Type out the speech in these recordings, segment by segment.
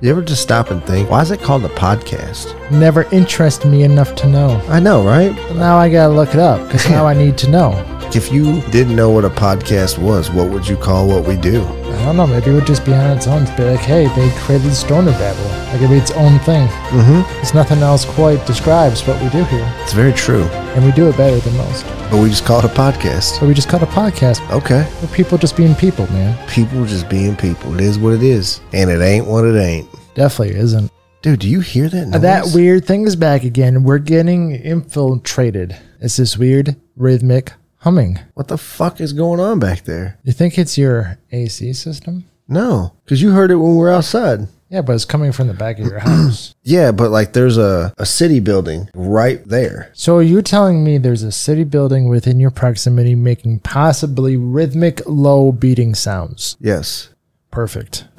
You ever just stop and think, why is it called a podcast? Never interested me enough to know. I know, right? Now I gotta look it up because now I need to know. If you didn't know what a podcast was, what would you call what we do? I don't know. Maybe it would just be on its own. Be like, hey, they created Stoner Babble. Like it'd be its own thing. Mm-hmm. There's nothing else quite describes what we do here, It's very true. and we do it better than most. But we just call it a podcast. So we just call it a podcast Okay. people just being people, man. People just being people. It is what it is. And it ain't what it ain't. Definitely isn't. Dude, do you hear that uh, noise? That weird thing is back again. We're getting infiltrated. It's this weird rhythmic humming. What the fuck is going on back there? You think it's your AC system? No, because you heard it when we were outside. Yeah, but it's coming from the back of your house. Yeah, but like there's a, a city building right there. So are you telling me there's a city building within your proximity making possibly rhythmic low beating sounds? Yes. Perfect.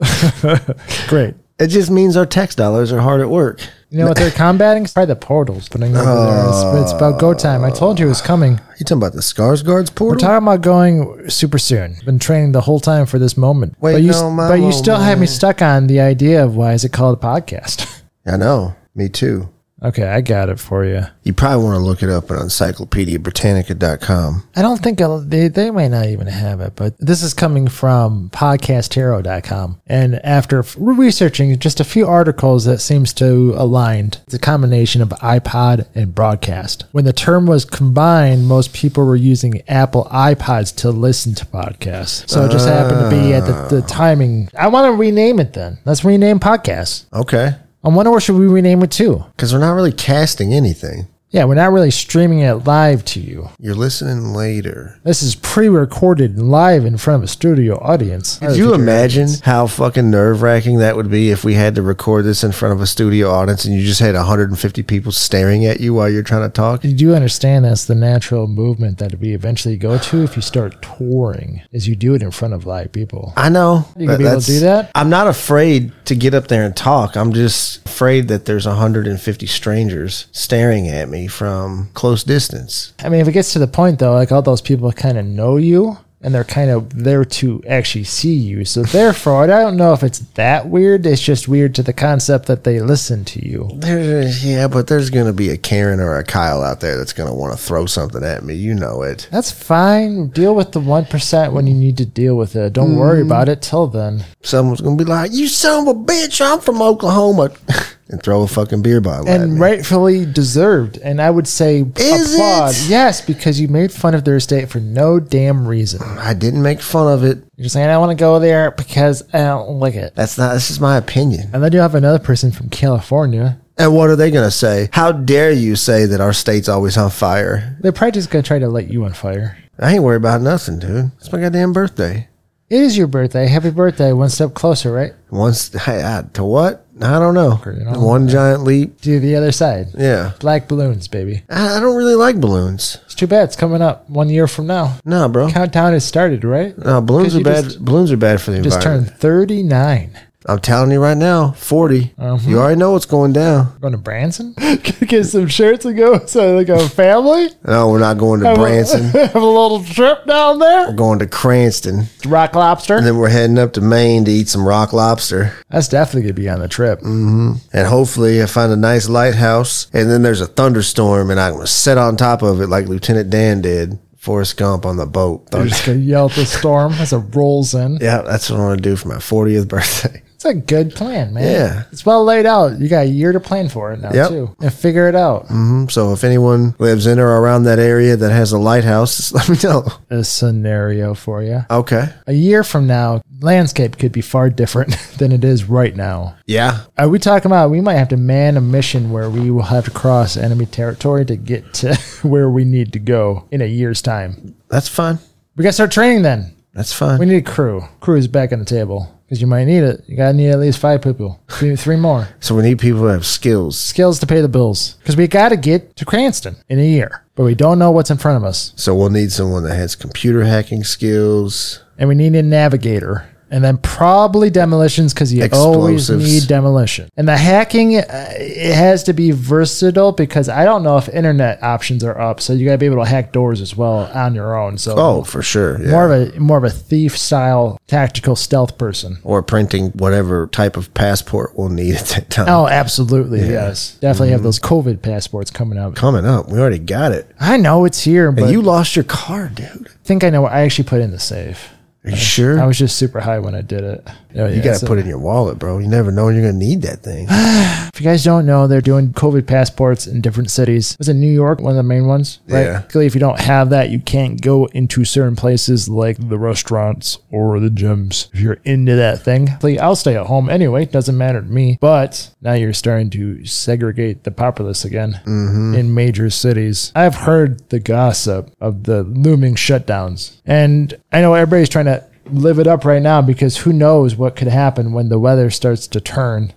Great. It just means our tax dollars are hard at work. You know what they're combating? Probably the portals putting over there. It's, it's about go time. I told you it was coming. You talking about the Skarsgård's We're portal? talking about going super soon. Been training the whole time for this moment. Wait, but you, no, my but you still have me stuck on the idea of why is it called a podcast? I know. Me too. Okay, I got it for you. You probably want to look it up on encyclopediabritannica.com. I don't think I'll, they they might not even have it, but this is coming from podcasthero.com. And after researching just a few articles that seems to align, the combination of iPod and broadcast. When the term was combined, most people were using Apple iPods to listen to podcasts. So it just happened to be at the, the oh. timing. I want to rename it then. Let's rename podcasts. Okay. I wonder what should we rename it to? Because we're not really casting anything. Yeah, we're not really streaming it live to you. You're listening later. This is pre-recorded live in front of a studio audience. Could you imagine how fucking nerve wracking that would be if we had to record this in front of a studio audience and you just had 150 people staring at you while you're trying to talk? You do understand that's the natural movement that we eventually go to if you start touring, is you do it in front of live people. I know. You gonna be able to do that? I'm not afraid to get up there and talk. I'm just afraid that there's 150 strangers staring at me from close distance. I mean, if it gets to the point though, like all those people kind of know you and they're kind of there to actually see you. So therefore, I don't know if it's that weird. It's just weird to the concept that they listen to you. There's, yeah, but there's going to be a Karen or a Kyle out there that's going to want to throw something at me. You know it. That's fine. Deal with the 1% when you need to deal with it. Don't worry mm. about it till then. Someone's going to be like, you son of a bitch, I'm from Oklahoma. and throw a fucking beer bottle and rightfully deserved. And I would say Is applaud. it? Yes, because you made fun of their state for no damn reason. I didn't make fun of it. You're saying I want to go there because I don't like it. That's not, this is my opinion. And then you have another person from California. And what are they going to say? How dare you say that our state's always on fire? They're probably just gonna try to light you on fire. I ain't worried about nothing, dude. It's my goddamn birthday. It is your birthday. Happy birthday. One step closer, right? Once, hey, I, to what? I don't know. One giant leap. To the other side. Yeah. Black balloons, baby. I, I don't really like balloons. It's too bad. It's coming up one year from now. No, bro. Countdown has started, right? No, balloons 'Cause are you bad. just- balloons are bad for the Just environment. turned 39. I'm telling you right now, 40. Uh-huh. You already know what's going down. Going to Branson? Get some shirts and go so like a family? No, we're not going to Have a- Branson. Have a little trip down there? We're going to Cranston. Rock lobster? And then we're heading up to Maine to eat some rock lobster. That's definitely going to be on the trip. And hopefully I find a nice lighthouse. And then there's a thunderstorm and I'm going to sit on top of it like Lieutenant Dan did. Forrest Gump on the boat. You're just going to yell at the storm as it rolls in. Yeah, that's what I want to do for my 40th birthday. It's a good plan, man. Yeah. It's well laid out. You got a year to plan for it now, Yep. too. And figure it out. Mhm. So if anyone lives in or around that area that has a lighthouse, just let me know. A scenario for you. Okay. A year from now, landscape could be far different than it is right now. Yeah. Are we talking about we might have to man a mission where we will have to cross enemy territory to get to where we need to go in a year's time? That's fine. We got to start training then. That's fine. We need a crew. Crew is back on the table because you might need it. You got to need at least five people, three, three more. so we need people who have skills. Skills to pay the bills because we got to get to Cranston in a year, but we don't know what's in front of us. So we'll need someone that has computer hacking skills. And we need a navigator and then probably demolitions because you always need demolition. And the hacking, uh, it has to be versatile because I don't know if internet options are up, so you got to be able to hack doors as well on your own. So Oh, for sure. Yeah. more of a more of a thief style tactical stealth person. or printing whatever type of passport we'll need at that time. Oh, absolutely, yes, definitely have those COVID passports coming up. Coming up, we already got it. I know it's here, but And you lost your car, dude. I think I know. What I actually put in the safe. Are you sure? I was just super high when I did it. Oh, you got to put it in your wallet, bro. You never know when you're going to need that thing. If you guys don't know, they're doing COVID passports in different cities. Was in New York one of the main ones? Yeah. Basically, if you don't have that, you can't go into certain places like the restaurants or the gyms. If you're into that thing, like, I'll stay at home anyway. Doesn't matter to me. But now you're starting to segregate the populace again mm-hmm. in major cities. I've heard the gossip of the looming shutdowns, and I know everybody's trying to live it up right now because who knows what could happen when the weather starts to turn.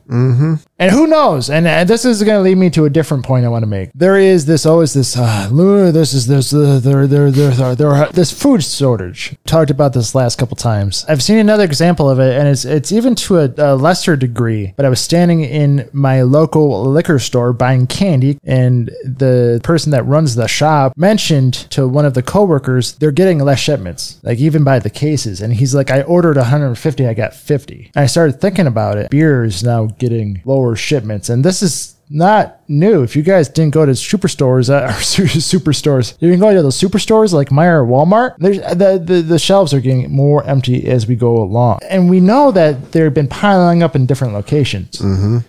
And who knows? And, this is going to lead me to a different point I want to make. There is this always this uh, Luna. This is this uh, there there there there there are this food shortage. Talked about this last couple times. I've seen another example of it, and it's it's even to a, a lesser degree. But I was standing in my local liquor store buying candy, and the person that runs the shop mentioned to one of the coworkers they're getting less shipments, like even by the cases. And he's like, I ordered 150, I got 50. And I started thinking about it. Beer is now getting lower shipments, and this is not new. If you guys didn't go to superstores uh, or superstores, you can go to those superstores like Meijer or Walmart. There's the, the the shelves are getting more empty as we go along, and we know that they've been piling up in different locations.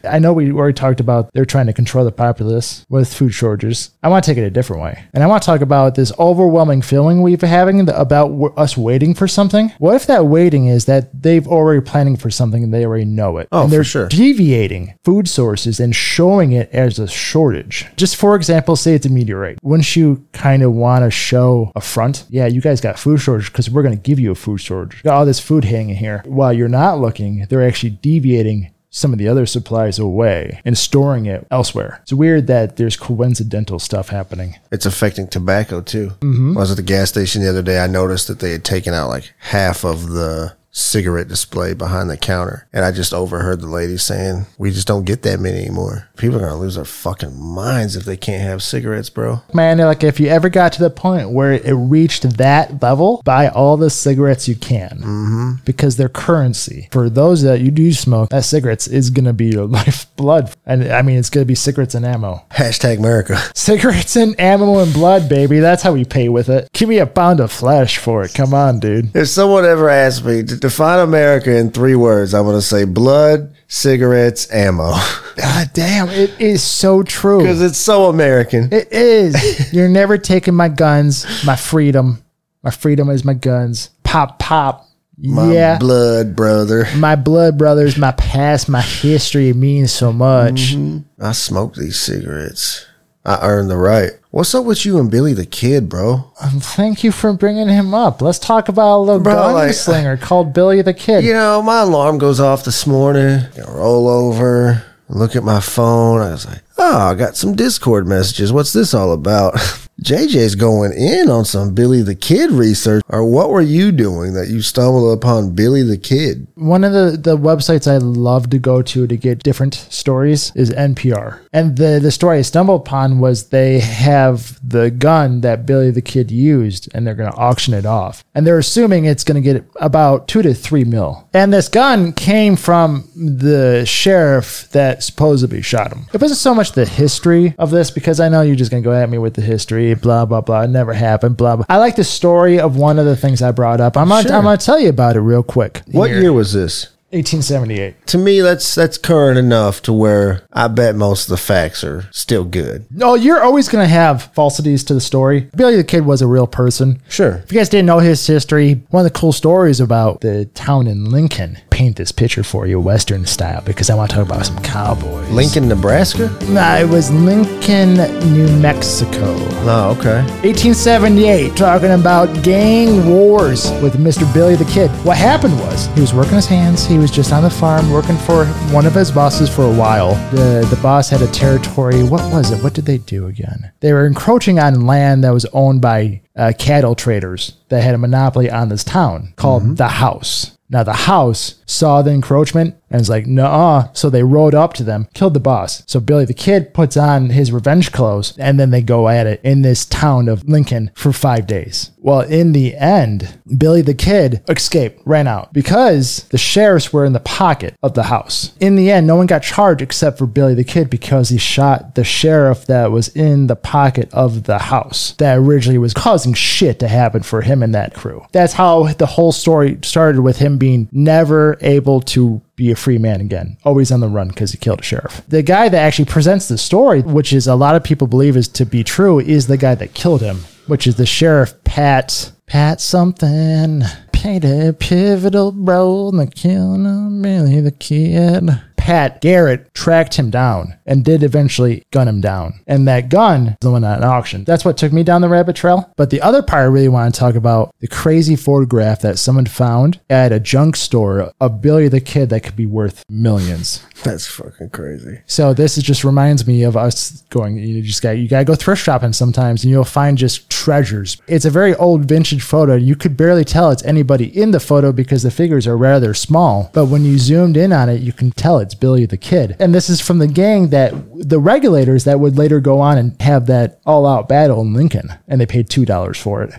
I know we already talked about they're trying to control the populace with food shortages. I want to take it a different way, and I want to talk about this overwhelming feeling we've been having about w- us waiting for something. What if that waiting is that they've already planning for something and they already know it? Oh, and they're sure. deviating food sources and showing it as a shortage. Just for example, say it's a meteorite. Wouldn't you kind of want to show a front? Yeah, you guys got food shortage because we're going to give you a food shortage. Got all this food hanging here. While you're not looking, they're actually deviating some of the other supplies away and storing it elsewhere. It's weird that there's coincidental stuff happening. It's affecting tobacco too. Mm-hmm. I was at the gas station the other day. I noticed that they had taken out like half of the cigarette display behind the counter. And I just overheard the lady saying, We just don't get that many anymore. People are going to lose their fucking minds if they can't have cigarettes, bro. Man, like if you ever got to the point where it reached that level, buy all the cigarettes you can mm-hmm. because they're currency. For those that you do smoke, that cigarettes is gonna be your lifeblood, and I mean it's gonna be cigarettes and ammo. Hashtag America. Cigarettes and ammo and blood, baby. That's how we pay with it. Give me a pound of flesh for it. Come on, dude. If someone ever asked me to define America in three words, I'm going to say blood, cigarettes, ammo. God damn, it is so true. Because it's so American. It is. You're never taking my guns, my freedom. My freedom is my guns. Pop, pop. My yeah. blood, brother. my blood brothers, my past, my history It means so much. Mm-hmm. I smoke these cigarettes. I earned the right. What's up with you and Billy the Kid, bro? Um, Thank you for bringing him up. Let's talk about a little Bro, like- gunslinger called Billy the Kid. You know, my alarm goes off this morning. I roll over, look at my phone. I was like, oh, I got some Discord messages. What's this all about? JJ's going in on some Billy the Kid research. Or what were you doing that you stumbled upon Billy the Kid? One of the, the websites I love to go to to get different stories is NPR. And the, the story I stumbled upon was they have the gun that Billy the Kid used and they're going to auction it off. And they're assuming it's going to get about two to three mil. And this gun came from the sheriff that supposedly shot him. It wasn't so much the history of this because I know you're just going to go at me with the history, blah, blah, blah. It never happened, blah, blah. I like the story of one of the things I brought up. I'm going Sure. I'm to tell you about it real quick. What Here. year was this? 1878. To me, that's that's current enough to where I bet most of the facts are still good. No, you're always going to have falsities to the story. Billy the Kid was a real person. Sure. If you guys didn't know his history, one of the cool stories about the town in Lincoln, paint this picture for you, Western style, because I want to talk about some cowboys. Lincoln, Nebraska? Nah, it was Lincoln, New Mexico. Oh, okay. 1878, talking about gang wars with Mr. Billy the Kid. What happened was he was working his hands. He was just on the farm working for one of his bosses for a while. The the boss had a territory. What was it? What did they do again? They were encroaching on land that was owned by uh, cattle traders that had a monopoly on this town called the House. Now the house saw the encroachment and was like, nah. So they rode up to them, killed the boss. So Billy the Kid puts on his revenge clothes and then they go at it in this town of Lincoln for five days. Well, in the end, Billy the Kid escaped, ran out because the sheriffs were in the pocket of the house. In the end, no one got charged except for Billy the Kid because he shot the sheriff that was in the pocket of the house that originally was causing shit to happen for him and that crew. That's how the whole story started with him being never able to be a free man again, always on the run because he killed a sheriff. The guy that actually presents the story, which is a lot of people believe is to be true, is the guy that killed him, which is the sheriff Pat Pat something. Played a pivotal role in the killing of Billy the Kid. Pat Garrett tracked him down and did eventually gun him down. And that gun is the one at an auction. That's what took me down the rabbit trail. But the other part I really want to talk about the crazy photograph that someone found at a junk store of Billy the Kid that could be worth millions. That's fucking crazy. So this is just reminds me of us going. You just got you got to go thrift shopping sometimes, and you'll find just treasures. It's a very old vintage photo. You could barely tell it's anybody in the photo because the figures are rather small. But when you zoomed in on it, you can tell it's Billy the Kid. And this is from the gang that the regulators that would later go on and have that all-out battle in Lincoln, and they paid two dollars for it.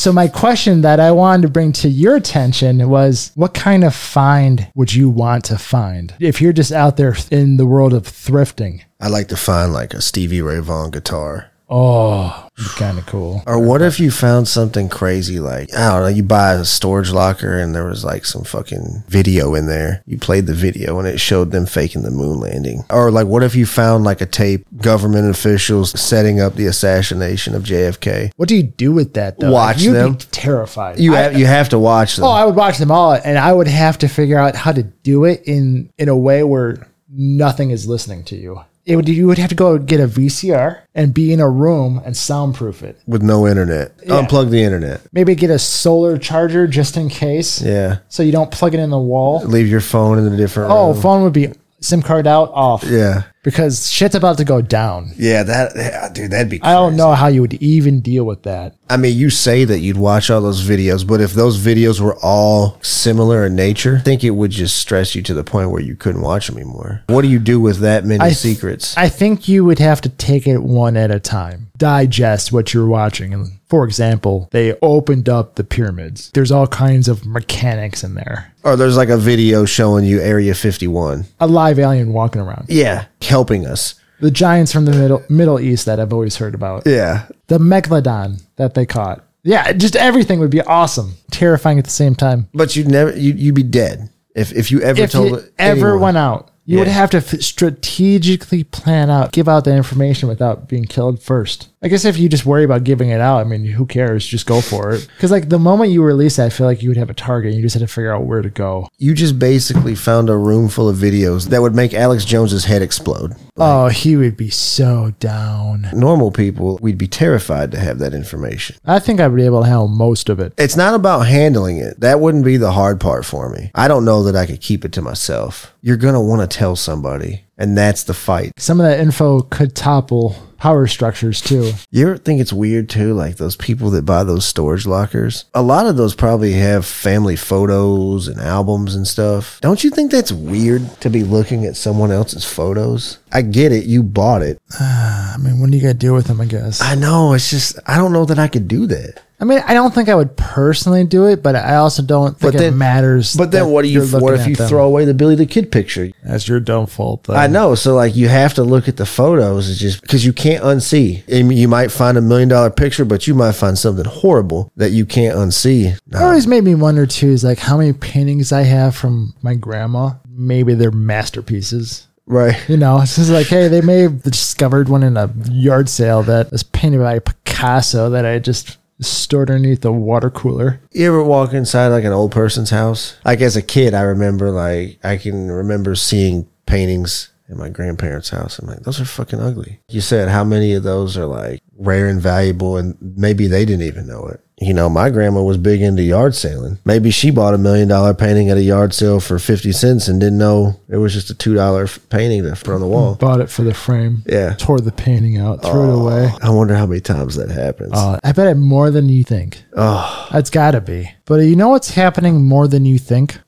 So my question that I wanted to bring to your attention was what kind of find would you want to find if you're just out there in the world of thrifting? I like to find like a Stevie Ray Vaughan guitar. Oh, kind of cool. Or what if you found something crazy like I don't know, you buy a storage locker and there was like some fucking video in there. You played the video and it showed them faking the moon landing. Or like what if you found like a tape government officials setting up the assassination of JFK? What do you do with that though? Watch You'd them. Be terrified. You have you have to watch them. Oh, I would watch them all, and I would have to figure out how to do it in in a way where nothing is listening to you. It would you would have to go get a VCR and be in a room and soundproof it. with no internet. Unplug the internet. Maybe get a solar charger just in case, Yeah. so you don't plug it in the wall. Leave your phone in a different Oh, room. phone would be SIM card out off Yeah. Because shit's about to go down. Yeah, that yeah, dude, that'd be crazy. I don't know how you would even deal with that. I mean, you say that you'd watch all those videos, but if those videos were all similar in nature, I think it would just stress you to the point where you couldn't watch them anymore. What do you do with that many I- secrets? I think you would have to take it one at a time, digest what you're watching. And for example, they opened up the pyramids. There's all kinds of mechanics in there. or there's like a video showing you Area 51. A live alien walking around. Yeah, helping us. The giants from the middle Middle East that I've always heard about. Yeah. The megalodon that they caught. Yeah, just everything would be awesome, terrifying at the same time. But you'd never you'd, you'd be dead if if you ever If told you ever anyone. went out, you would have to strategically plan out, give out the information without being killed first. I guess if you just worry about giving it out, I mean, who cares? Just go for it. Because like the moment you release that, I feel like you would have a target. You just had to figure out where to go. You just basically found a room full of videos that would make Alex Jones's head explode. Oh, he would be so down. Normal people, we'd be terrified to have that information. I think I would be able to handle most of it. It's not about handling it. That wouldn't be the hard part for me. I don't know that I could keep it to myself. You're going to want to tell somebody, and that's the fight. Some of that info could topple power structures too. You ever think it's weird too? Like those people that buy those storage lockers? A lot of those probably have family photos and albums and stuff. Don't you think that's weird to be looking at someone else's photos? I get it. You bought it. I mean, when do you got to deal with them? I guess. I know. It's just, I don't know that I could do that. I mean, I don't think I would personally do it, but I also don't think But it matters. But then that what do you, you're looking what if at you them. throw away the Billy the Kid picture? That's your downfall. Though. I know. So like you have to look at the photos. It's just because you can't unsee. I mean, you might find a million dollar picture, but you might find something horrible that you can't unsee. It always made me wonder too. Is like how many paintings I have from my grandma. Maybe they're masterpieces. Right. You know, it's just like, hey, they may have discovered one in a yard sale that was painted by Picasso that I just stored underneath the water cooler. You ever walk inside like an old person's house? Like as a kid, I remember like I can remember seeing paintings in my grandparents' house. I'm like, those are fucking ugly. You said how many of those are like rare and valuable, and maybe they didn't even know it. You know, my grandma was big into yard sailing. Maybe she bought a million dollar painting at a yard sale for 50 cents and didn't know it was just a $2 painting put on the wall. Bought it for the frame. Yeah. Tore the painting out, threw it away. I wonder how many times that happens. Uh, I bet it more than you think. oh, That's got to be. But you know what's happening more than you think?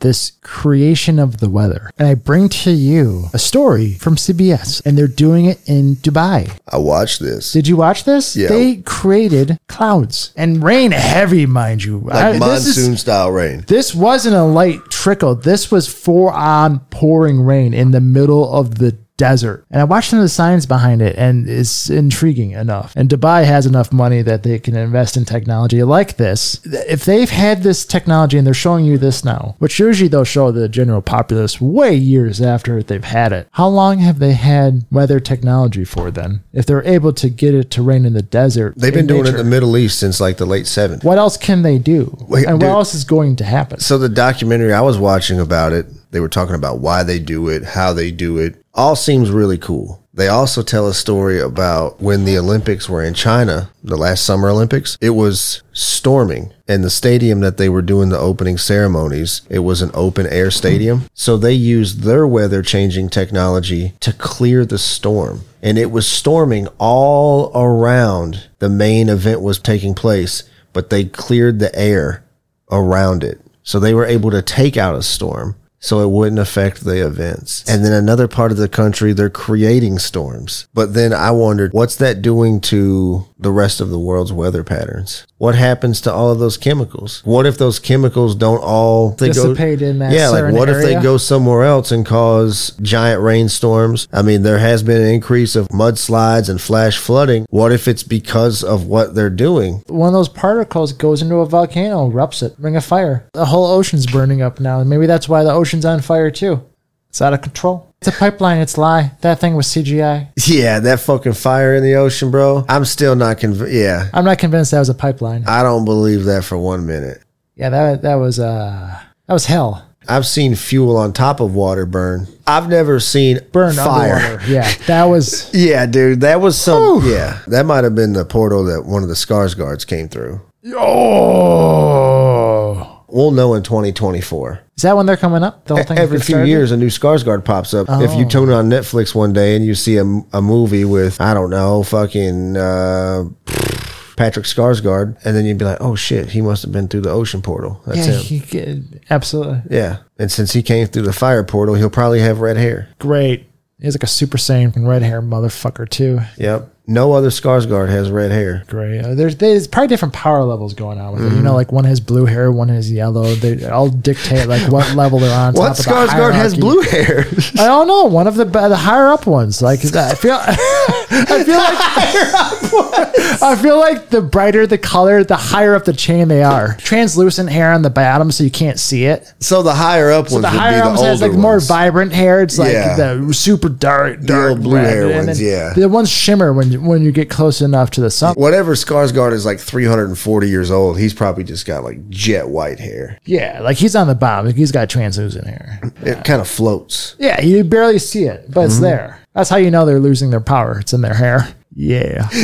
This creation of the weather. And I bring to you a story from CBS, and they're doing it in Dubai. I watched this. Did you watch this? Yeah. They created clouds and rain heavy, mind you. I- Like is- monsoon style rain. this wasn't a light trickle. This was full on pouring rain in the middle of the desert. And I watched some of the science behind it and it's intriguing enough. And Dubai has enough money that they can invest in technology like this. If they've had this technology and they're showing you this now, which usually they'll show the general populace way years after they've had it, how long have they had weather technology for then? If they're able to get it to rain in the desert, They've been in doing it in the Middle East since like the late 70s. what else can they do? Wait, and dude. what else is going to happen? So the documentary I was watching about it, they were talking about why they do it, how they do it. All seems really cool. They also tell a story about when the Olympics were in China, the last Summer Olympics. It was storming, and the stadium that they were doing the opening ceremonies, it was an open air stadium. So they used their weather changing technology to clear the storm. And it was storming all around the main event was taking place, but they cleared the air around it. So they were able to take out a storm so it wouldn't affect the events. And then another part of the country, they're creating storms. But then I wondered, what's that doing to the rest of the world's weather patterns? What happens to all of those chemicals? What if those chemicals don't all they Dissipate in that yeah, like what if they go somewhere else and cause giant rainstorms? I mean, there has been an increase of mudslides and flash flooding. What if it's because of what they're doing? one of those particles goes into a volcano, erupts it, bring a fire. The whole ocean's burning up now. and Maybe that's why the ocean's on fire too. It's out of control. It's a pipeline. It's lie. That thing was CGI. Yeah, that fucking fire in the ocean, bro. I'm still not convinced. Yeah, I'm not convinced that was a pipeline. I don't believe that for one minute. Yeah, that that was uh that was hell. I've seen fuel on top of water burn. I've never seen Burn fire. underwater. Yeah, that was. Yeah, dude, that was some. Yeah, that might have been the portal that one of the Skarsgårds came through. Oh, We'll know in 2024. Is that when they're coming up? The whole thing Every few started? years, a new Skarsgård pops up. If you Oh. tune on Netflix one day and you see a, a movie with I don't know, fucking uh, Patrick Skarsgård, and then you'd be like, oh shit, he must have been through the ocean portal. That's Yeah, him. he, could- absolutely Yeah. And since he came through the fire portal, he'll probably have red hair. great. He's like a Super Saiyan red hair motherfucker too. Yep. No other Skarsgård has red hair. Great. Uh, there's there's probably different power levels going on with it. You Mm-hmm. know, like one has blue hair, one has yellow. They all dictate like what level they're on. What top of the Skarsgård has hierarchy. blue hair? I don't know. One of the the higher up ones. Like I feel, I feel like I feel like the brighter the color, the higher up the chain they are. Translucent hair on the bottom, so you can't see it. so the higher up ones The would be higher the ups has like more vibrant hair. It's like Yeah. the super dark, dark old blue red. hair And ones, then yeah. The ones shimmer when you, when you get close enough to the sun. Whatever Skarsgård is like 340 years old, he's probably just got like jet white hair. Yeah, like he's on the bottom. Like he's got translucent hair. It kind of floats. Yeah, you barely see it, but Mm-hmm. it's there. That's how you know they're losing their power. It's in their hair. Yeah.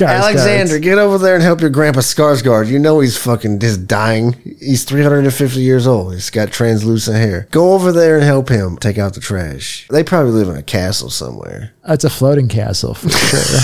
Alexander, get over there and help your grandpa Skarsgård. You know he's fucking just dying. He's 350 years old. He's got translucent hair. Go over there and help him take out the trash. They probably live in a castle somewhere. It's a floating castle for sure.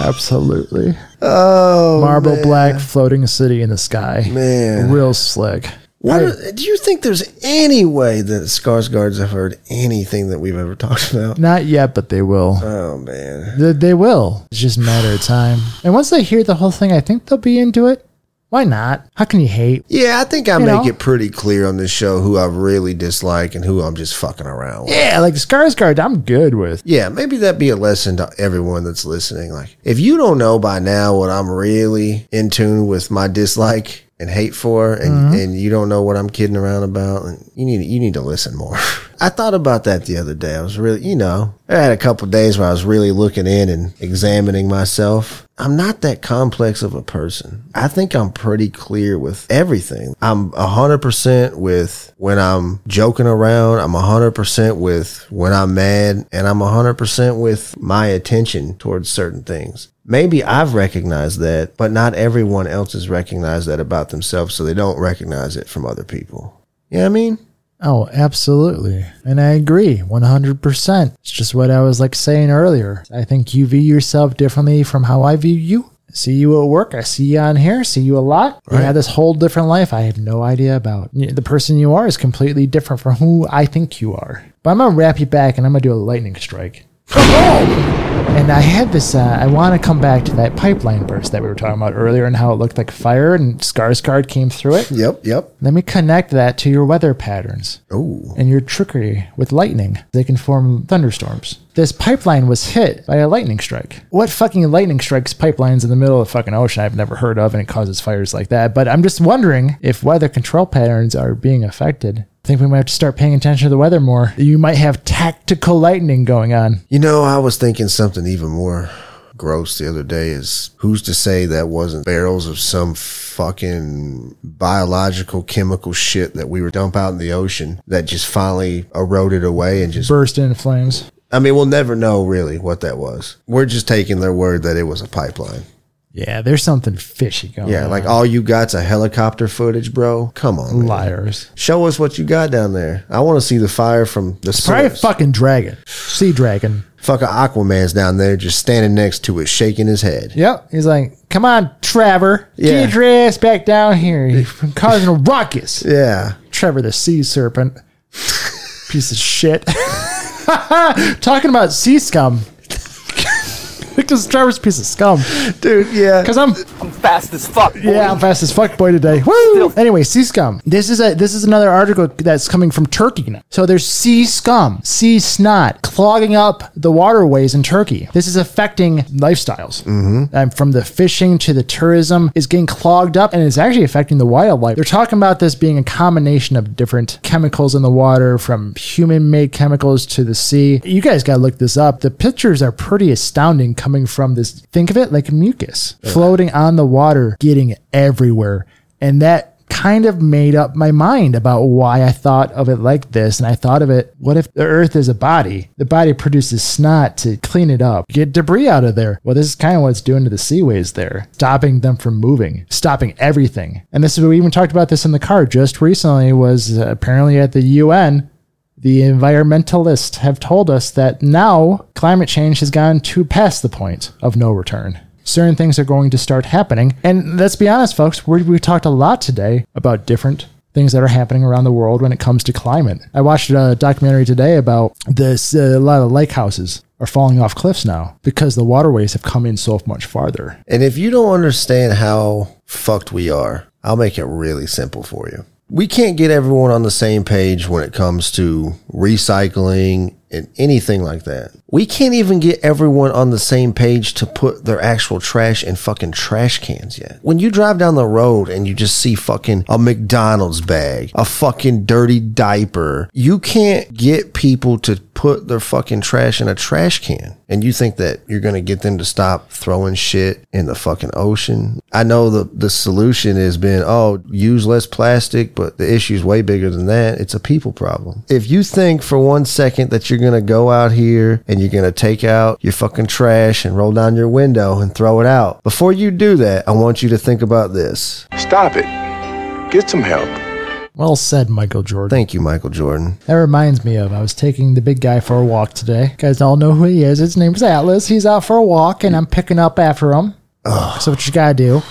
Absolutely. Oh, Marble man. black floating city in the sky. Man. Real slick. What, do you think there's any way that Skarsgårds have heard anything that we've ever talked about? not yet, but they will. Oh man. They, they will. It's just a matter of time. And once they hear the whole thing, I think they'll be into it. Why not? How can you hate? Yeah, I think I You make know? it pretty clear on this show who I really dislike and who I'm just fucking around with. Yeah, like Skarsgård, I'm good with. Yeah, maybe that be a lesson to everyone that's listening. Like, if you don't know by now what I'm really in tune with my dislike and hate for, and, mm-hmm. and you don't know what I'm kidding around about, and you need you need to listen more. I thought about that the other day. I was really, you know, I had a couple days where I was really looking in and examining myself. I'm not that complex of a person. I think I'm pretty clear with everything. I'm 100% with when I'm joking around. I'm 100% with when I'm mad. And I'm 100% with my attention towards certain things. Maybe I've recognized that, but not everyone else has recognized that about themselves. So they don't recognize it from other people. You know what I mean? Oh, absolutely. And I agree 100%. It's just what I was like saying earlier. I think you view yourself differently from how I view you. See you at work. I see you on here. See you a lot. You have this whole different life I have no idea about. The person you are is completely different from who I think you are. But I'm gonna wrap you back and I'm gonna do a lightning strike. And I had this. Uh, I want to come back to that pipeline burst that we were talking about earlier, and how it looked like fire, and Skarsgård came through it. Yep, yep. Let me connect that to your weather patterns Oh, and your trickery with lightning. They can form thunderstorms. This pipeline was hit by a lightning strike. What fucking lightning strikes pipelines in the middle of the fucking ocean I've never heard of and it causes fires like that. But I'm just wondering if weather control patterns are being affected. I think we might have to start paying attention to the weather more. You might have tactical lightning going on. You know, I was thinking something even more gross the other day is who's to say that wasn't barrels of some fucking biological chemical shit that we were dump out in the ocean that just finally eroded away and just Burst into flames. I mean, we'll never know really what that was. We're just taking their word that it was a pipeline. Yeah, there's something fishy going on. Yeah, on. like all you got's a helicopter footage, bro. Come on. man. liars. Show us what you got down there. I want to see the fire from the Probably a source. fucking dragon. Sea dragon. Fucking Aquaman's down there just standing next to it, shaking his head. Yep. He's like, come on, Trevor. Yeah. Get your ass back down here. You've been causing a ruckus. Yeah. Trevor the sea serpent. Piece of shit. Talking about sea scum. Because Trevor's a piece of scum. Dude, yeah. Because I'm I'm fast as fuck. boy. yeah, I'm fast as fuck boy today. Woo! Anyway, sea scum. This is a this is another article that's coming from Turkey now. So there's sea scum, sea snot clogging up the waterways in Turkey. This is affecting lifestyles. Mm-hmm. And from the fishing to the tourism is getting clogged up, and it's actually affecting the wildlife. They're talking about this being a combination of different chemicals in the water, from human-made chemicals to the sea. You guys got to look this up. The pictures are pretty astounding coming from this. Think of it like mucus floating on the water, getting everywhere. And that kind of made up my mind about why I thought of it like this. And I thought of it, what if the earth is a body? The body produces snot to clean it up, get debris out of there. Well, this is kind of what it's doing to the seaways there, stopping them from moving, stopping everything. And this is, we even talked about this in the car just recently, was uh, apparently at the UN the environmentalists have told us that now climate change has gone to past the point of no return. Certain things are going to start happening. And let's be honest, folks, we we talked a lot today about different things that are happening around the world when it comes to climate. I watched a documentary today about this. Uh, a lot of lake houses are falling off cliffs now because the waterways have come in so much farther. And if you don't understand how fucked we are, I'll make it really simple for you. We can't get everyone on the same page when it comes to recycling and anything like that. We can't even get everyone on the same page to put their actual trash in fucking trash cans yet. When you drive down the road and you just see fucking a McDonald's bag, a fucking dirty diaper, you can't get people to put their fucking trash in a trash can. And you think that you're going to get them to stop throwing shit in the fucking ocean. I know the, the solution has been, oh, use less plastic, but the issue is way bigger than that. It's a people problem. If you think for one second that you're going to go out here and you're going to take out your fucking trash and roll down your window and throw it out, before you do that, I want you to think about this. Stop it. Get some help. Well said, Michael Jordan. Thank you, Michael Jordan. That reminds me of I was taking the big guy for a walk today. You guys all know who he is. His name's Atlas. He's out for a walk, and I'm picking up after him. So what you gotta do?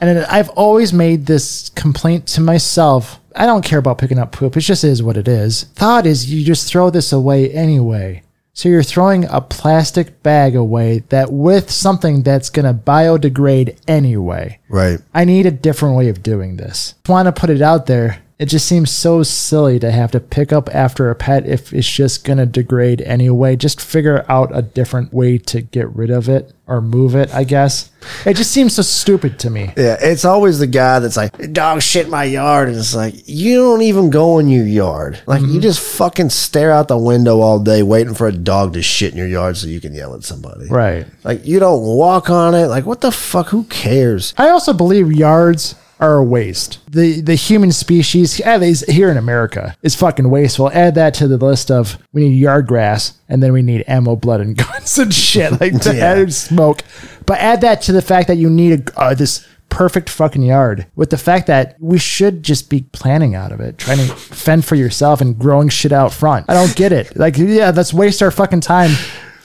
And I've always made this complaint to myself. I don't care about picking up poop. It just is what it is. Thought is you just throw this away anyway. So you're throwing a plastic bag away that with something that's gonna biodegrade anyway. Right. I need a different way of doing this. Want to put it out there. It just seems so silly to have to pick up after a pet if it's just going to degrade anyway. Just figure out a different way to get rid of it or move it, I guess. It just seems so stupid to me. Yeah, it's always the guy that's like, dog shit my yard. And it's like, you don't even go in your yard. Like, you mm-hmm. just fucking stare out the window all day waiting for a dog to shit in your yard so you can yell at somebody. Right. Like, you don't walk on it. Like, what the fuck? Who cares? I also believe yards are a waste. The the human species, at least here in America, is fucking wasteful. Add that to the list of we need yard grass and then we need ammo, blood, and guns and shit like that, Yeah. and smoke. But add that to the fact that you need a, uh, this perfect fucking yard with the fact that we should just be planning out of it, trying to fend for yourself and growing shit out front. I don't get it. Like, yeah, let's waste our fucking time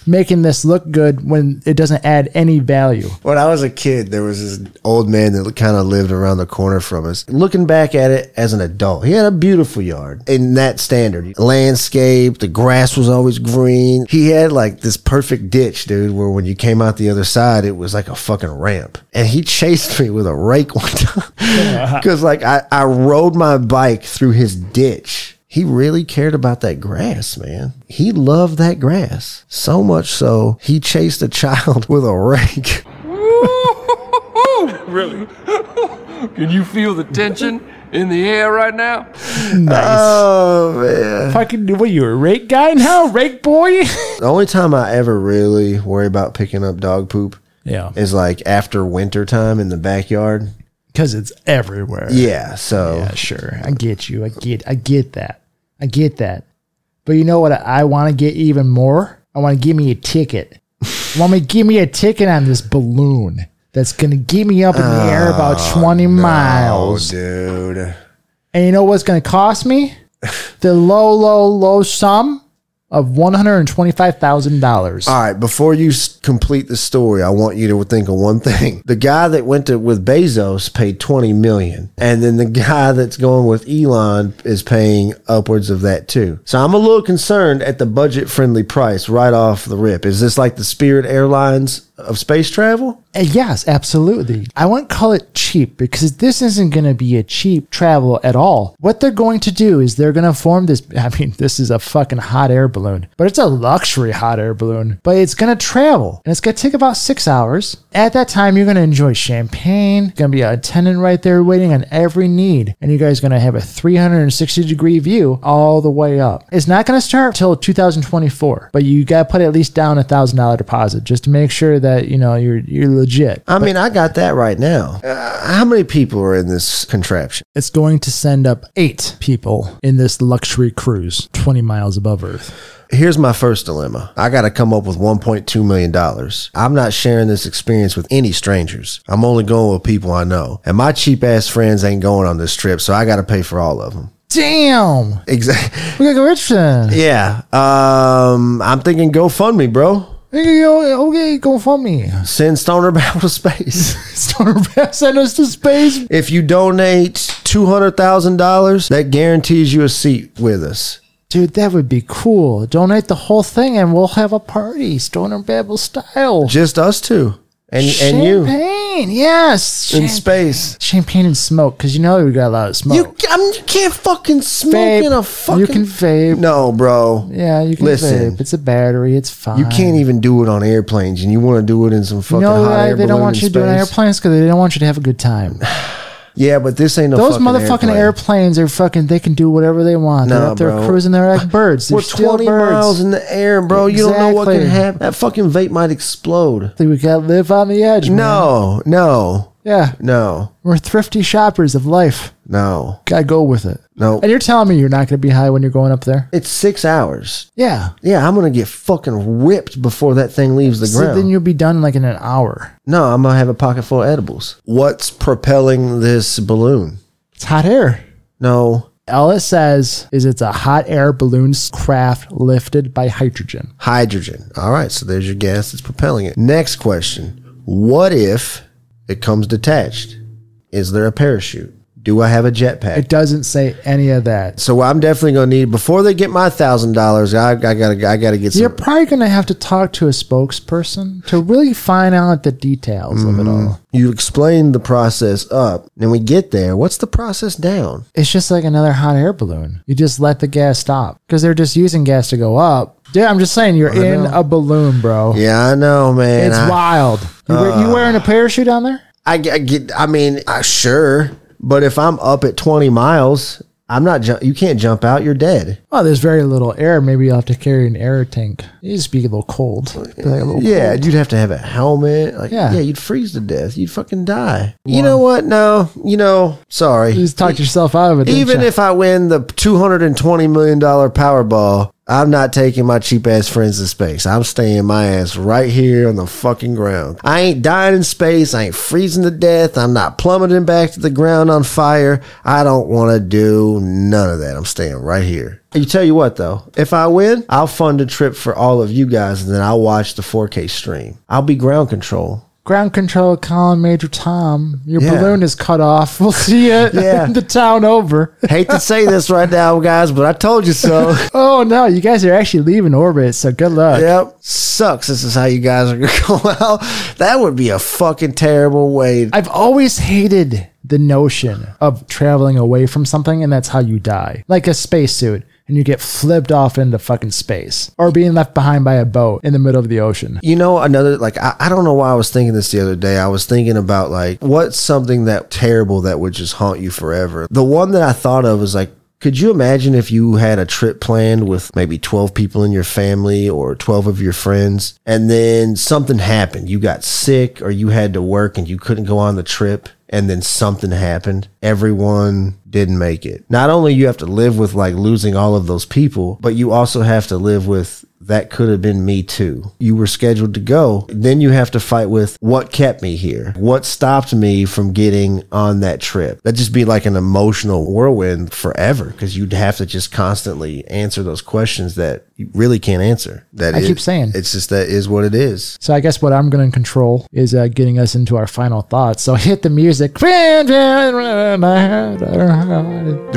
making this look good when it doesn't add any value. When I was a kid, there was this old man that kind of lived around the corner from us. Looking back at it as an adult, he had a beautiful yard in that standard. Landscape, the grass was always green. He had like this perfect ditch, dude, where when you came out the other side, it was like a fucking ramp. And he chased me with a rake one time. Because like I, I rode my bike through his ditch. He really cared about that grass, man. He loved that grass. So much so, he chased a child with a rake. Really? Can you feel the tension in the air right now? Nice. Oh man. Fucking, what, you a rake guy now? Rake boy? The only time I ever really worry about picking up dog poop yeah. is like after winter time in the backyard. Because it's everywhere. Yeah, so Yeah, sure. I get you. I get I get that. I get that. But you know what I, want to get even more? I want to give me a ticket. want me to give me a ticket on this balloon that's gonna get me up in the air oh, about 20 oh miles. dude. And you know what's gonna cost me? the low, low, low sum of one hundred and twenty-five thousand dollars. All right, before you complete the story, I want you to think of one thing. The guy that went to with Bezos paid 20 million, and then the guy that's going with Elon is paying upwards of that too. So I'm a little concerned at the budget-friendly price right off the rip. Is this like the Spirit Airlines of space travel? Uh, Yes, absolutely. I wouldn't call it cheap because this isn't going to be a cheap travel at all. What they're going to do is they're going to form this. I mean, this is a fucking hot air balloon, but it's a luxury hot air balloon. But it's going to travel and it's going to take about six hours. At that time, you're going to enjoy champagne. Going to be a attendant right there waiting on every need. And you guys are going to have a 360 degree view all the way up. It's not going to start till 2024, but you got to put at least down a thousand dollar deposit just to make sure that, you know, you're, you're legit. I mean, I got that right now. Uh, how many people are in this contraption? It's going to send up eight people in this luxury cruise 20 miles above Earth. Here's my first dilemma. I got to come up with $1.2 million. I'm not sharing this experience with any strangers. I'm only going with people I know. And my cheap ass friends ain't going on this trip, so I got to pay for all of them. Damn! Exactly. We gotta go rich then. Yeah. Um, I'm thinking GoFundMe, bro. Okay, go- okay, go for me. Send Stoner Babble to space. Stoner Bass send us to space. if you donate $200,000, that guarantees you a seat with us. Dude, that would be cool. Donate the whole thing and we'll have a party, Stoner Babble style. Just us two. And, and you Champagne, yes. in space. Champagne and smoke, because you know we got a lot of smoke. You, I mean, you can't fucking smoke Vape. in a fucking. You can vape. No, bro. Yeah, you can Listen. vape. It's a battery. It's fine. You can't even do it on airplanes, and you want to do it in some fucking You know hot why air they don't want you doing space? airplanes because they don't want you to have a good time. Yeah, but this ain't no Those fucking motherfucking airplane. airplanes are fucking. They can do whatever they want. They're Nah, up there bro. cruising. They're like birds. They're We're still 20 birds. miles in the air, bro. You don't know what can Exactly. happen. That fucking vape might explode. Think we gotta live on the edge. man. No, no, Yeah, no, we're thrifty shoppers of life. no, Gotta go with it. no. And you're telling me you're not gonna be high when you're going up there? It's six hours. Yeah. Yeah, I'm gonna get fucking whipped before that thing leaves the ground. So ground. then you'll be done like in an hour. no, I'm gonna have a pocket full of edibles. What's propelling this balloon? It's hot air. No, All it says is it's a hot air balloon craft lifted by hydrogen. hydrogen. All right, so there's your gas that's propelling it. Next question What if it comes detached? Is there a parachute? Do I have a jetpack? It doesn't say any of that. so I'm definitely gonna need before they get my thousand dollars. I, I gotta I gotta get. You're probably going to have to talk to a spokesperson to really find out the details of it mm-hmm. all. You explain the process up, and we get there. What's the process down? It's just like another hot air balloon. You just let the gas stop because they're just using gas to go up. Dude, I'm just saying, you're in a balloon, bro. Yeah, I know, man. It's I, wild. You, wear- you uh. wearing a parachute on there? I, I get. I mean, I, sure, but if I'm up at 20 miles, I'm not. Ju- you can't jump out. You're dead. Oh, there's very little air. Maybe you'll have to carry an air tank. You just be a little cold. Like a little Yeah, cold. you'd have to have a helmet. Like, Yeah. yeah, you'd freeze to death. You'd fucking die. You know what? No, you know, sorry. You just talked yourself out of it. Even ya? if I win the two hundred and twenty million dollar Powerball, I'm not taking my cheap ass friends to space. I'm staying my ass right here on the fucking ground. I ain't dying in space. I ain't freezing to death. I'm not plummeting back to the ground on fire. I don't want to do none of that. I'm staying right here. You tell you what though, if I win, I'll fund a trip for all of you guys and then I'll watch the 4K stream. I'll be ground control. Ground control, Colin Major Tom. Your Yeah. balloon is cut off. We'll see you Yeah. the town over. Hate to say this right now, guys, but I told you so. Oh no, you guys are actually leaving orbit, so good luck. Yep. Sucks. This is how you guys are going to go out. That would be a fucking terrible way. I've always hated the notion of traveling away from something and that's how you die. Like a spacesuit and you get flipped off into fucking space or being left behind by a boat in the middle of the ocean. You know, another, like, I, I don't know why I was thinking this the other day. I was thinking about, like, what's something that terrible that would just haunt you forever? The one that I thought of was, like, could you imagine if you had a trip planned with maybe 12 people in your family or 12 of your friends and then something happened? You got sick or you had to work and you couldn't go on the trip and then something happened. Everyone didn't make it. Not only you have to live with like losing all of those people, but you also have to live with that could have been me too. You were scheduled to go. Then you have to fight with what kept me here? What stopped me from getting on that trip? That'd just be like an emotional whirlwind forever because you'd have to just constantly answer those questions that you really can't answer. That I is- keep saying. it's just that is what it is. So I guess what I'm going to control is uh, getting us into our final thoughts. So hit the music. Do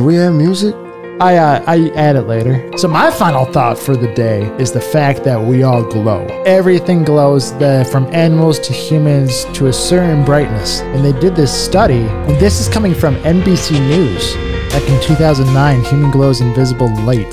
we have music? I uh, I add it later. So my final thought for the day is the fact that we all glow. Everything glows, the, from animals to humans to a certain brightness. And they did this study, and this is coming from NBC News. Back in 2009, human glows invisible light.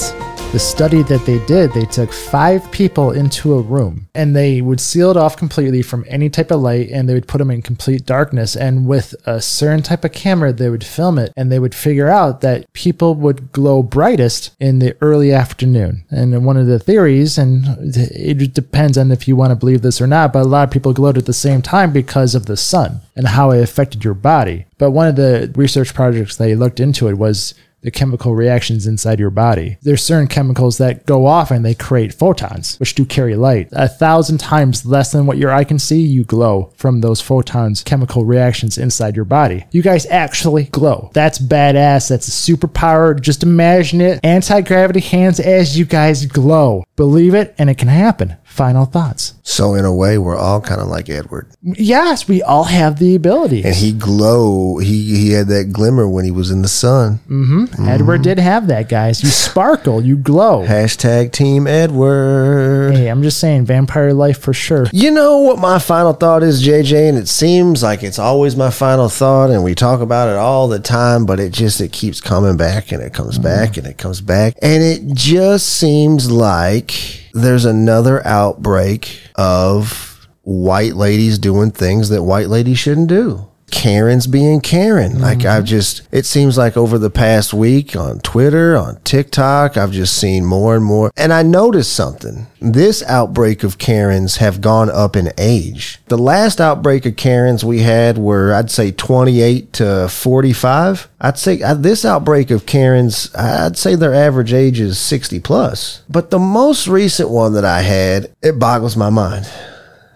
The study that they did, they took five people into a room and they would seal it off completely from any type of light and they would put them in complete darkness. And with a certain type of camera, they would film it and they would figure out that people would glow brightest in the early afternoon. And one of the theories, and it depends on if you want to believe this or not, but a lot of people glowed at the same time because of the sun and how it affected your body. But one of the research projects they looked into it was the chemical reactions inside your body. There's certain chemicals that go off and they create photons, which do carry light. A thousand times less than what your eye can see, you glow from those photons, chemical reactions inside your body. You guys actually glow. That's badass. That's a superpower. Just imagine it. Anti gravity hands as you guys glow. Believe it, and it can happen. Final thoughts. So in a way, we're all kind of like Edward, Yes, we all have the ability. and he glow. He he had that glimmer when he was in the sun. mm-hmm Edward did have that, guys. You sparkle, you glow. Hashtag Team Edward. Hey, I'm just saying, vampire life for sure. You know what my final thought is, JJ, and it seems like it's always my final thought, and we talk about it all the time, but it just it keeps coming back and it comes back and it comes back, and it just seems like there's another outbreak of white ladies doing things that white ladies shouldn't do. Karen's being Karen. Like I've just, it seems like over the past week on Twitter, on TikTok, I've just seen more and more. And I noticed something. This outbreak of Karens have gone up in age. The last outbreak of Karens we had were, I'd say 28 to 45. I'd say uh, this outbreak of Karens, I'd say their average age is 60 plus. But the most recent one that I had, it boggles my mind.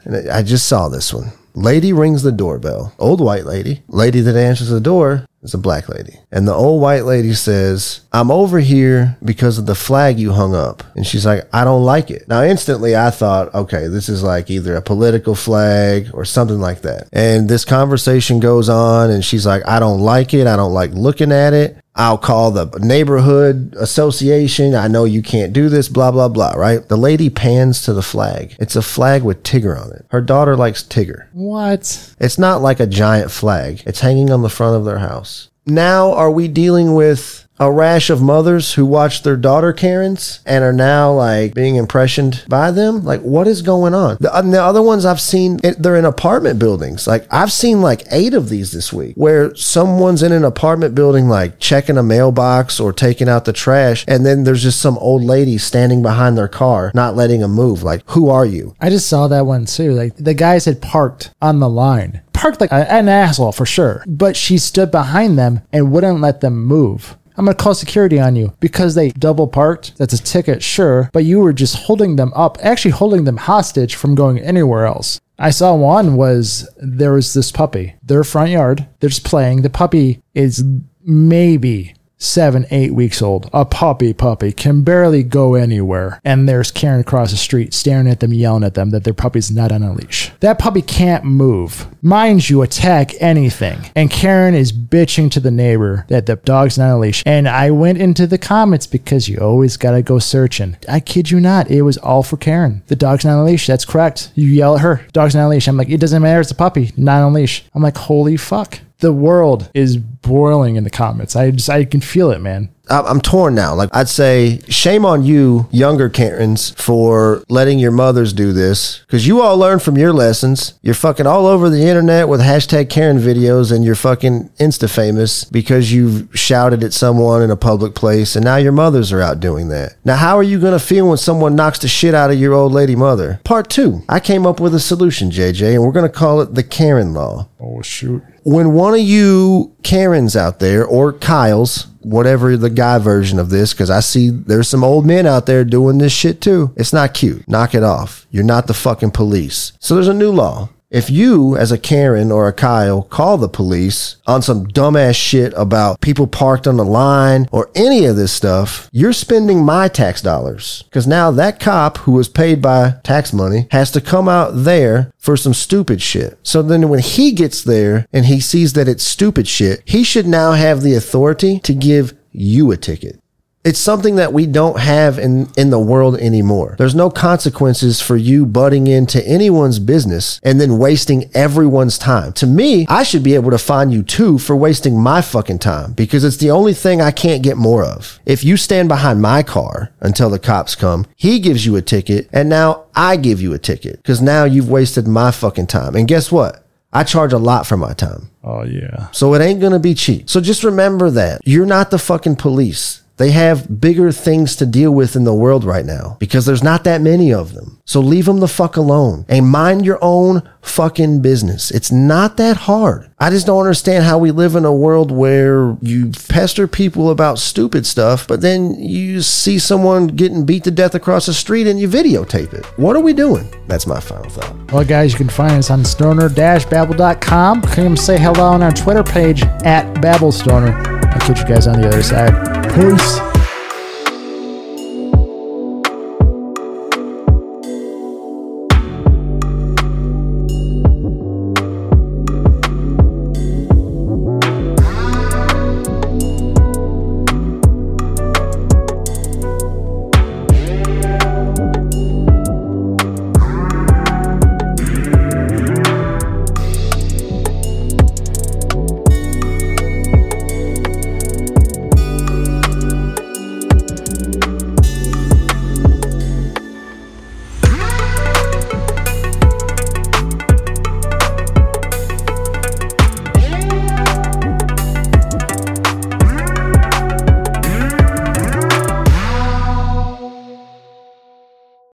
And I just saw this one. Lady rings the doorbell. Old white lady. Lady that answers the door is a black lady. And the old white lady says, I'm over here because of the flag you hung up. And she's like, I don't like it. Now, instantly, I thought, okay, this is like either a political flag or something like that. And this conversation goes on, and she's like, I don't like it. I don't like looking at it. I'll call the neighborhood association. I know you can't do this, blah, blah, blah, right? The lady pans to the flag. It's a flag with Tigger on it. Her daughter likes Tigger. What? It's not like a giant flag, it's hanging on the front of their house. Now, are we dealing with a rash of mothers who watch their daughter Karens and are now like being impressioned by them? Like, what is going on? The, and the other ones I've seen, it, they're in apartment buildings. Like, I've seen like eight of these this week where someone's in an apartment building, like checking a mailbox or taking out the trash. And then there's just some old lady standing behind their car, not letting them move. Like, who are you? I just saw that one too. Like the guys had parked on the line, parked like an asshole for sure, but she stood behind them and wouldn't let them move. I'm going to call security on you because they double parked. That's a ticket, sure, but you were just holding them up, actually holding them hostage from going anywhere else. I saw one was there was this puppy, their front yard, they're just playing. The puppy is maybe seven, eight weeks old, a puppy puppy, can barely go anywhere. And there's Karen across the street staring at them, yelling at them that their puppy's not on a leash. That puppy can't move. Mind you, attack anything. And Karen is bitching to the neighbor that the dog's not on a leash. And I went into the comments because you always gotta go searching. I kid you not, it was all for Karen. The dog's not on a leash. That's correct. You yell at her, dog's not on a leash. I'm like, it doesn't matter, it's a puppy, not on a leash. I'm like, holy fuck. The world is boiling in the comments. I just, I can feel it, man. I- I'm torn now. Like I'd say, shame on you, younger Karens, for letting your mothers do this because you all learned from your lessons. You're fucking all over the internet with hashtag Karen videos, and you're fucking insta famous because you've shouted at someone in a public place, and now your mothers are out doing that. Now, how are you gonna feel when someone knocks the shit out of your old lady mother? Part two. I came up with a solution, JJ, and we're gonna call it the Karen Law Oh, shoot. When one of you Karens out there or Kyles, whatever the guy version of this, because I see there's some old men out there doing this shit too. It's not cute. Knock it off. You're not the fucking police. So there's a new law. If you, as a Karen or a Kyle, call the police on some dumbass shit about people parked on the line or any of this stuff, you're spending my tax dollars. Because now that cop who was paid by tax money has to come out there for some stupid shit. So then when he gets there and he sees that it's stupid shit, he should now have the authority to give you a ticket. It's something that we don't have in, in the world anymore. There's no consequences for you butting into anyone's business and then wasting everyone's time. To me, I should be able to find you too for wasting my fucking time because it's the only thing I can't get more of. If you stand behind my car until the cops come, he gives you a ticket and now I give you a ticket because now you've wasted my fucking time. And guess what? I charge a lot for my time. Oh, yeah. So it ain't gonna be cheap. So just remember that. You're not the fucking police. They have bigger things to deal with in the world right now because there's not that many of them. So leave them the fuck alone and mind your own fucking business. It's not that hard. I just don't understand how we live in a world where you pester people about stupid stuff, but then you see someone getting beat to death across the street and you videotape it. What are we doing? That's my final thought. Well, guys, you can find us on stoner-babble.com. Come say hello on our Twitter page at BabbleStoner. I'll catch you guys on the other side. Peace.